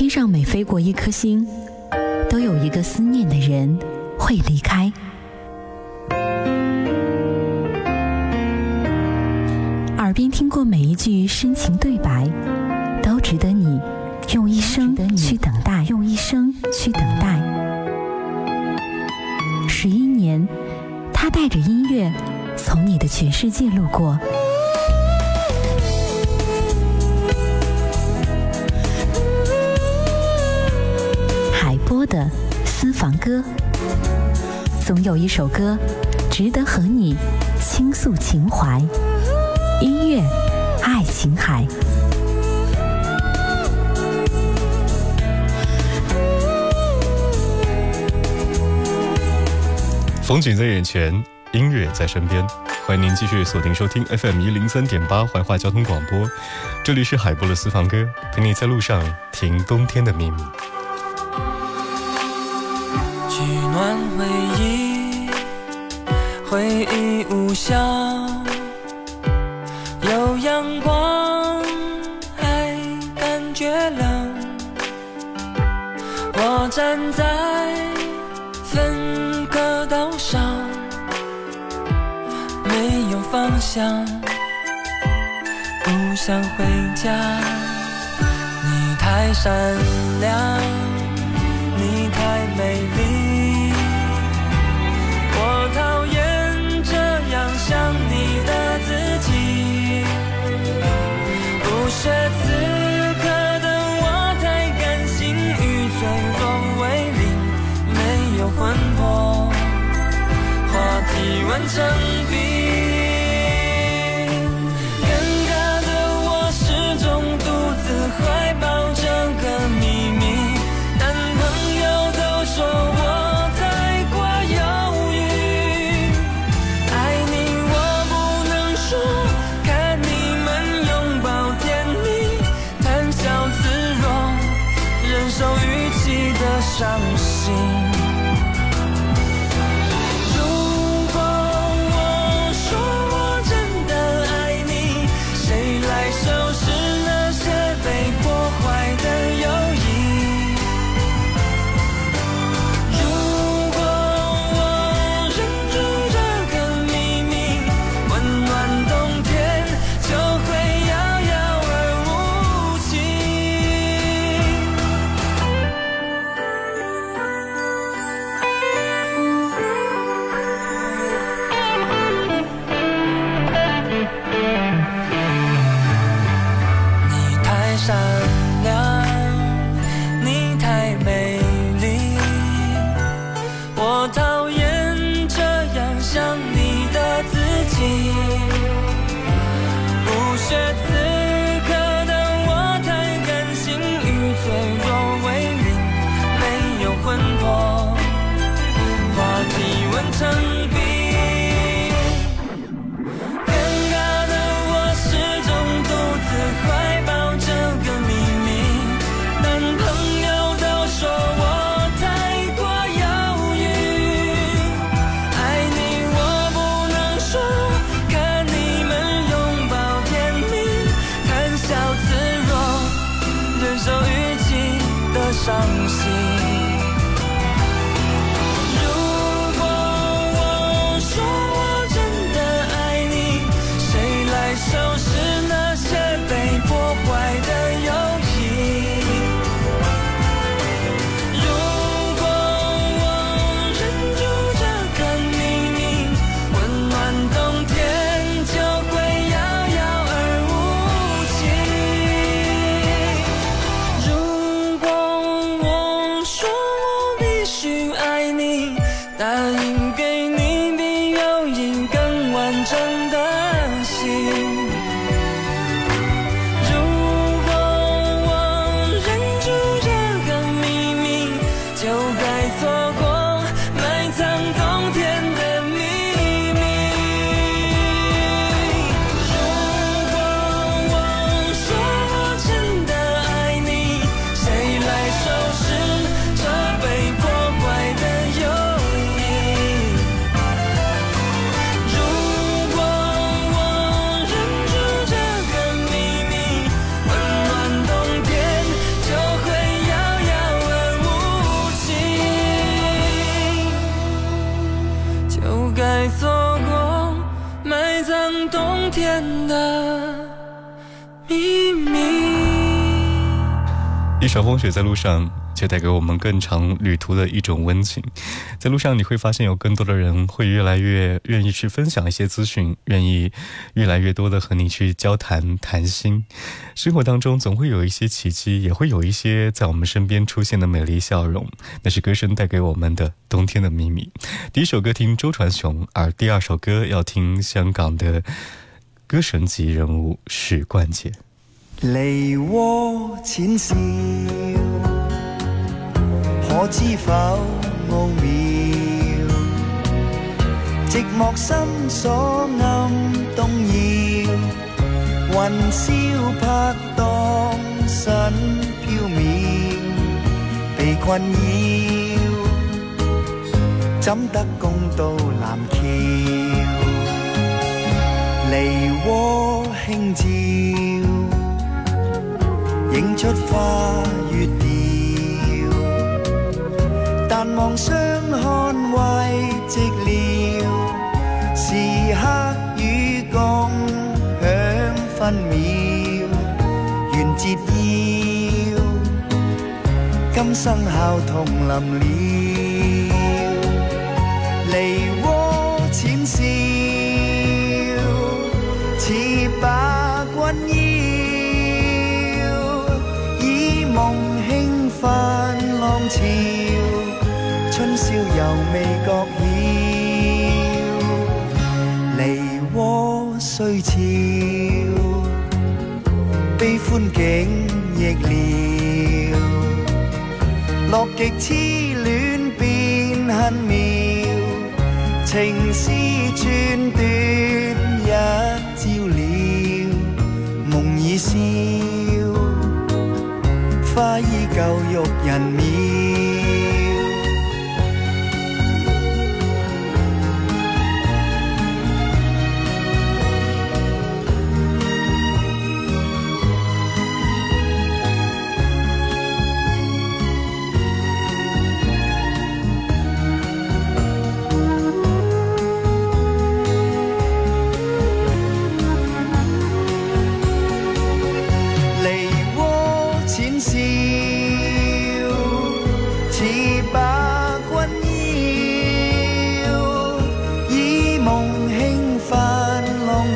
天上每飞过一颗星，都有一个思念的人会离开。耳边听过每一句深情对白，都值得你用一生去等待。用一生去等待。十一年，他带着音乐从你的全世界路过。房歌，总有一首歌，值得和你倾诉情怀。音乐，爱琴海。风景在眼前，音乐在身边。欢迎您继续锁定收听 FM 一零三点八怀化交通广播，这里是海波的私房歌，陪你在路上听冬天的秘密。换回忆，回忆无效。有阳光，还感觉冷。我站在分隔岛上，没有方向，不想回家。你太善良，你太美。真。答应天的秘密。一首《风雪在路上》就带给我们更长旅途的一种温情。在路上，你会发现有更多的人会越来越愿意去分享一些资讯，愿意越来越多的和你去交谈谈心。生活当中总会有一些奇迹，也会有一些在我们身边出现的美丽笑容。那是歌声带给我们的冬天的秘密。第一首歌听周传雄，而第二首歌要听香港的。歌神级人物是冠杰。离我浅笑，可知否奥妙？寂寞心所暗动摇，云霄拍荡身飘渺，被困扰，怎得共渡难桥？锅轻照，映出花月调。但望相看为寂寥，时刻与共享分秒，愿折腰，今生孝同临了。翻浪潮，春宵犹未觉晓。离涡虽悄，悲欢景亦了。落极痴恋变恨妙，情丝寸断一朝了，梦已消。花依旧，玉人面。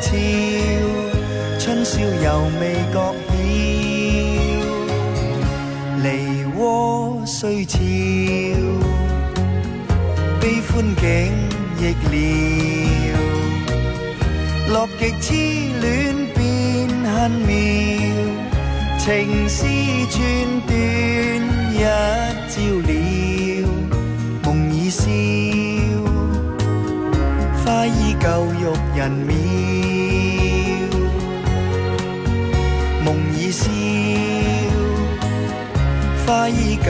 悄，春宵又未觉晓。梨涡虽俏，悲欢景亦了。乐极痴恋变恨妙，情丝寸断一朝了。梦已消，花依旧，玉人妙。每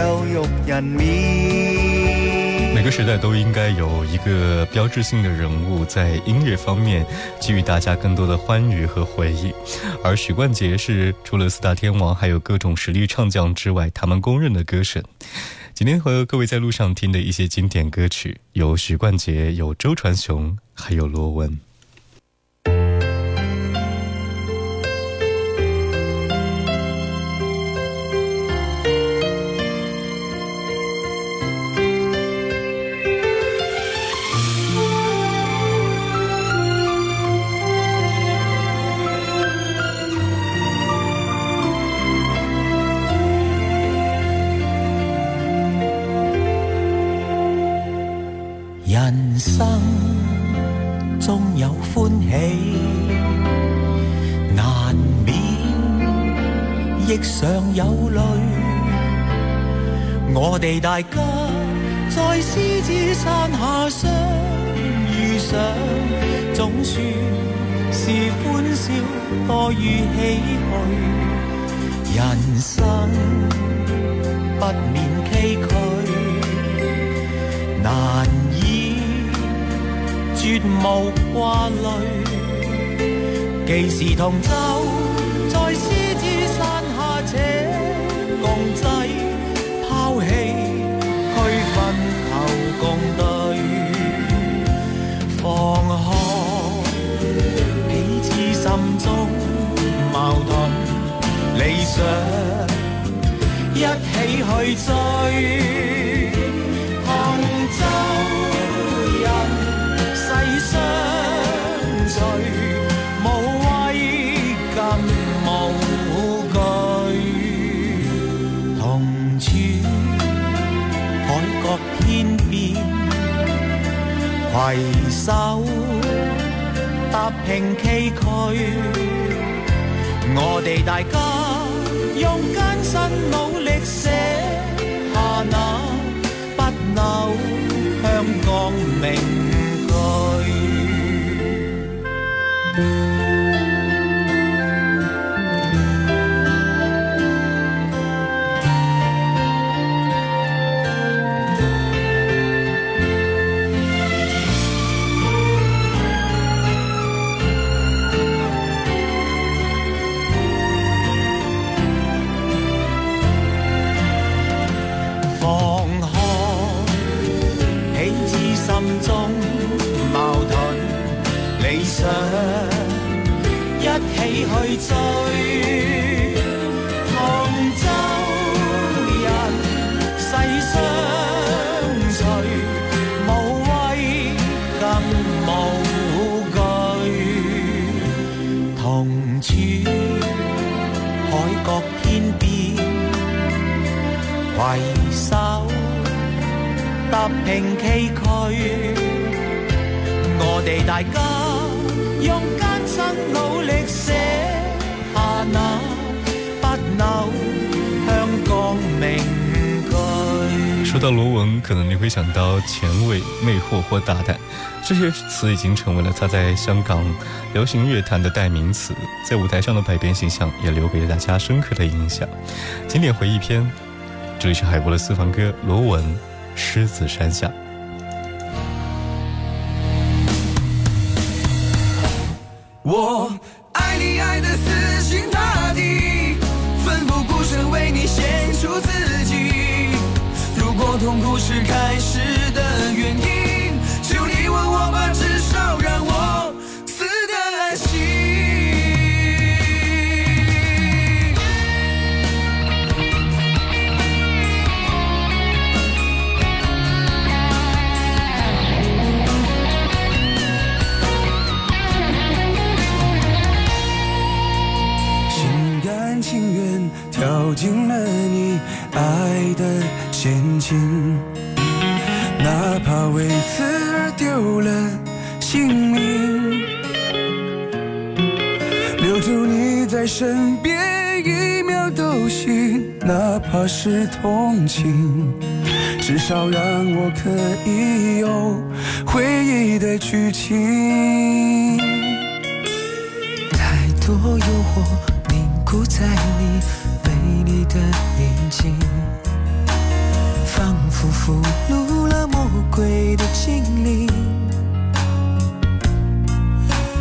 个时代都应该有一个标志性的人物，在音乐方面给予大家更多的欢愉和回忆。而许冠杰是除了四大天王，还有各种实力唱将之外，他们公认的歌神。今天和各位在路上听的一些经典歌曲，有许冠杰，有周传雄，还有罗文。生终有欢喜，难免亦常有泪。我哋大家在狮子山下相遇上，总算是欢笑多于唏嘘。人生不免崎岖，难。绝无挂虑，既是同舟，在狮子山下且共济，抛弃区分求共对，放开彼此心中矛盾理想，一起去追。崎岖，我哋大家用艰辛努力写下那不朽香港名句。我大用努力香港说到罗文，可能你会想到前卫、魅惑或大胆这些词，已经成为了他在香港流行乐坛的代名词。在舞台上的百变形象也留给了大家深刻的印象。经典回忆篇，这里是海博的私房歌，罗文。狮子山下。跳进了你爱的陷阱，哪怕为此而丢了性命。留住你在身边一秒都行，哪怕是同情，至少让我可以有回忆的剧情。太多诱惑凝固在你。你的眼睛，仿佛俘虏了魔鬼的精灵。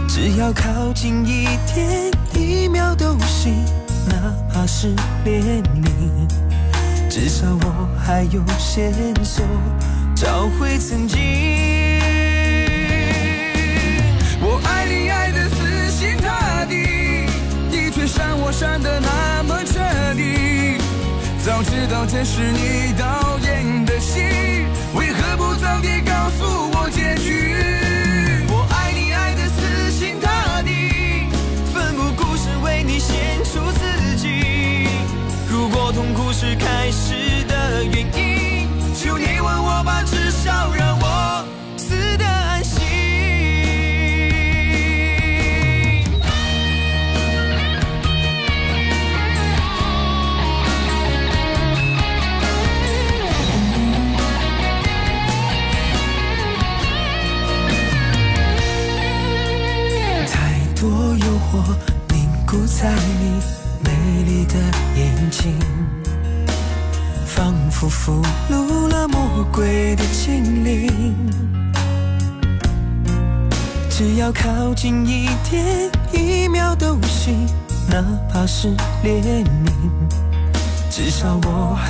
只要靠近一点一秒都行，哪怕是怜悯。至少我还有线索找回曾经。我爱你爱的死心塌地。我删得那么彻底，早知道这是你导演的戏，为何不早点告诉我结局？我爱你爱得死心塌地，奋不顾身为你献出自己。如果痛苦是开始的原因，求你问我吧，至少让我。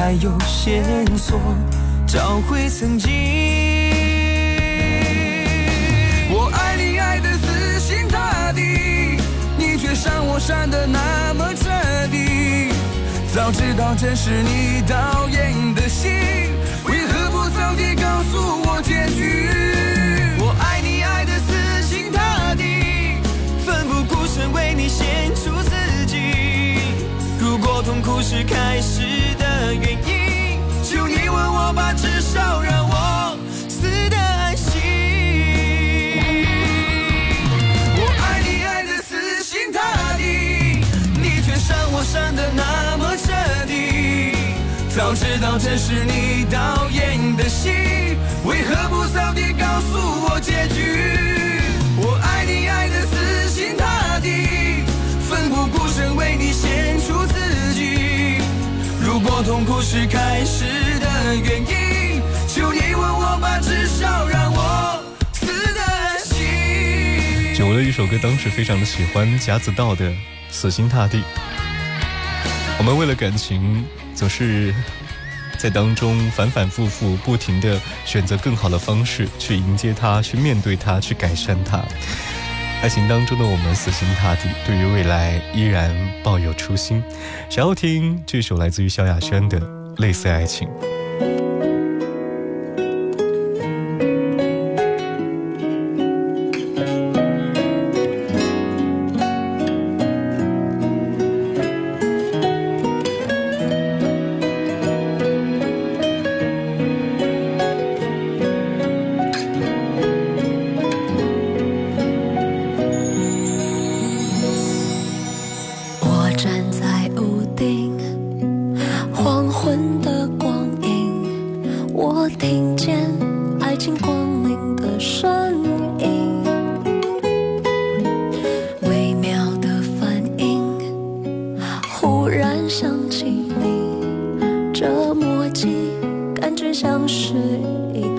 还有线索找回曾经。我爱你爱的死心塌地，你却伤我伤的那么彻底。早知道这是你导演的戏，为何不早点告诉我结局？我爱你爱的死心塌地，奋不顾身为你献出自己。如果痛苦是开始。让我死的安心。我爱你爱得死心塌地，你却伤我伤得那么彻底。早知道这是你导演的戏，为何不早点告诉我结局？我爱你爱得死心塌地，奋不顾身为你献出自己。如果痛苦是开始的原因。至少让我死心。久了一首歌，当时非常的喜欢夹子道的《死心塌地》。我们为了感情，总是在当中反反复复、不停地选择更好的方式去迎接它、去面对它、去改善它。爱情当中的我们死心塌地，对于未来依然抱有初心。想要听这首来自于萧亚轩的《类似爱情》。感觉像是一。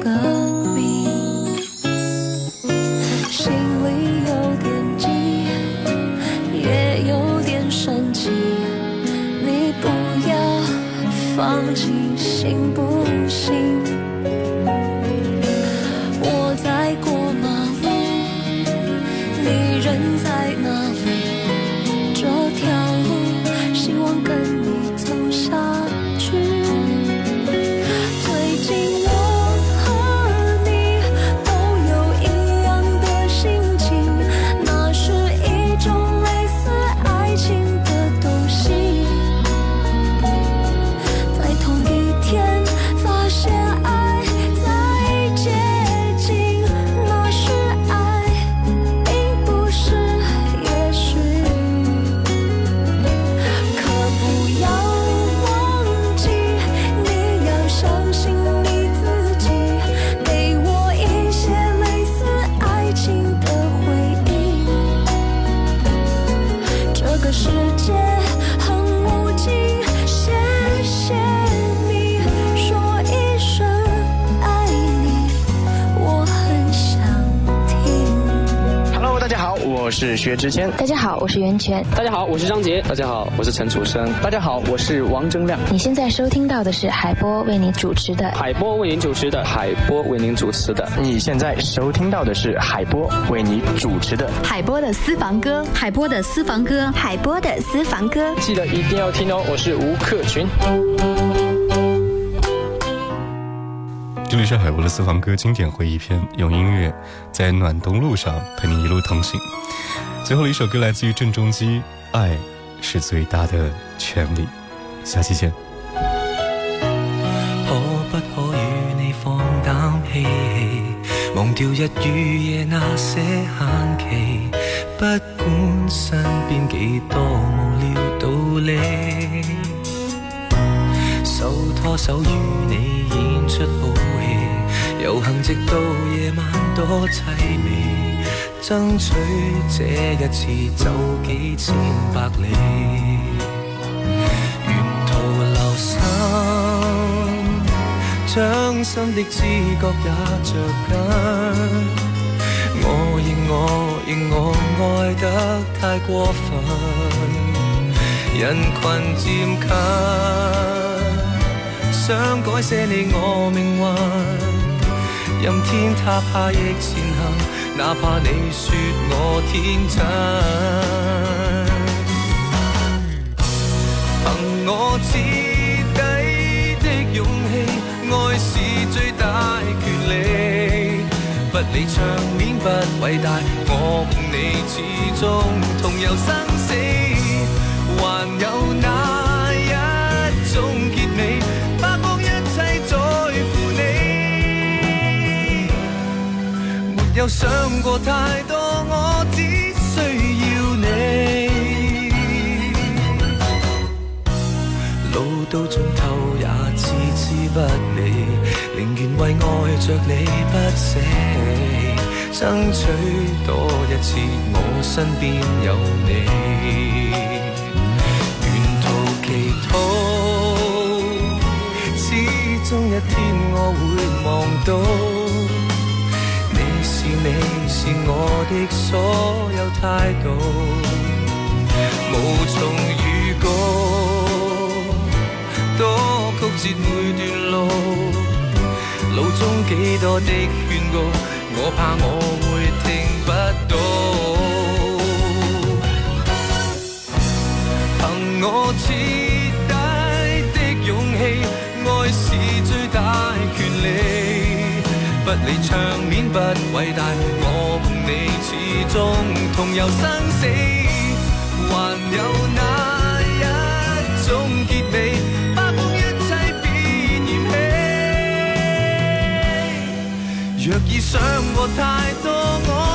大家好，我是袁泉。大家好，我是张杰。大家好，我是陈楚生。大家好，我是王铮亮。你现在收听到的是海波为您主持的，海波为您主持的，海波为您主持的。你现在收听到的是海波为您主持的，海波的私房歌，海波的私房歌，海波的私房歌。记得一定要听哦，我是吴克群。这里是海波的私房歌经典回忆篇，用音乐在暖冬路上陪你一路同行。最后一首歌来自于郑中基爱是最大的权利下期见可不可与你放胆嬉戏忘掉日与夜那些限期不管身边几多无聊道理手拖手与你演出好戏游行直到夜晚多凄美争取这一次走几千百里，沿途留心，掌心的知觉也着紧。我认我认我爱得太过份，人群渐近，想改写你我命运，任天塌下亦前行。哪怕你说我天真，凭我彻底的勇气，爱是最大权利。不理场面不伟大，我共你始终同游生死，还有那。想过太多，我只需要你。路到尽头也置之不理，宁愿为爱着你不舍，争取多一次，我身边有你。沿途祈祷，始终一天我会望到。你是我的所有态度，无从预告。多曲折每段路，路中几多的劝告，我怕我会。你场面不伟大，我共你始终同游生死，还有哪一种结尾？花光一切别嫌弃，若已想过太多。我。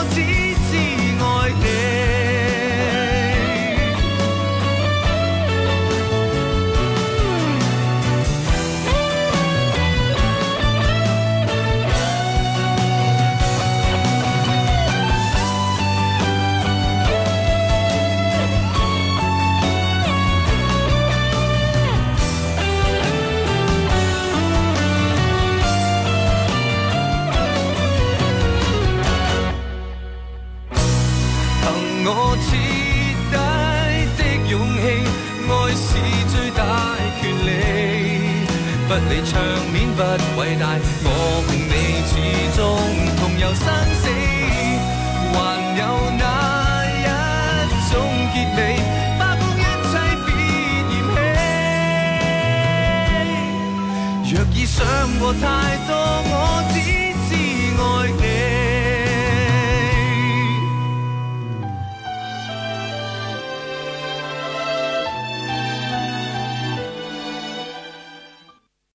不伟大。